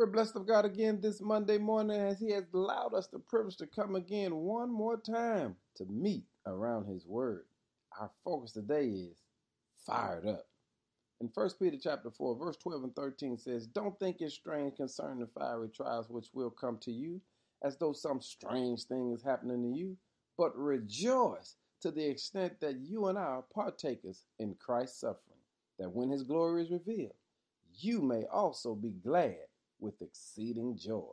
We're blessed of God again this Monday morning as He has allowed us the privilege to come again one more time to meet around His Word. Our focus today is fired up. In 1 Peter chapter 4, verse 12 and 13 says, Don't think it strange concerning the fiery trials which will come to you, as though some strange thing is happening to you, but rejoice to the extent that you and I are partakers in Christ's suffering, that when his glory is revealed, you may also be glad with exceeding joy.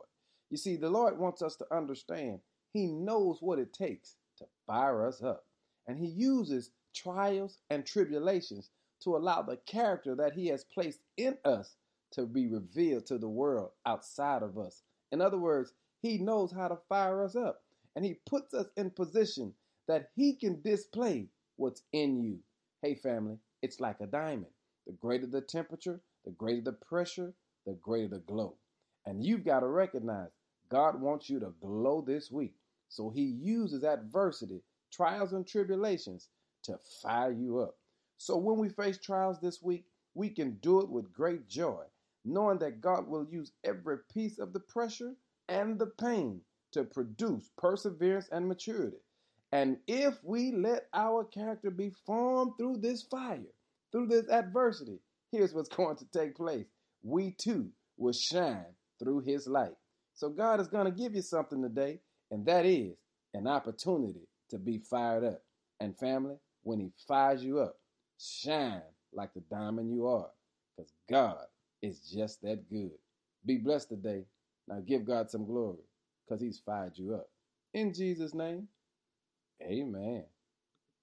You see, the Lord wants us to understand He knows what it takes to fire us up. And He uses trials and tribulations to allow the character that He has placed in us to be revealed to the world outside of us. In other words, He knows how to fire us up. And He puts us in position that He can display what's in you. Hey, family, it's like a diamond. The greater the temperature, the greater the pressure, the greater the glow. And you've got to recognize God wants you to glow this week. So he uses adversity, trials, and tribulations to fire you up. So when we face trials this week, we can do it with great joy, knowing that God will use every piece of the pressure and the pain to produce perseverance and maturity. And if we let our character be formed through this fire, through this adversity, here's what's going to take place. We too will shine through his light. So God is going to give you something today, and that is an opportunity to be fired up. And family, when he fires you up, shine like the diamond you are, because God is just that good. Be blessed today. Now give God some glory, because he's fired you up. In Jesus' name, amen.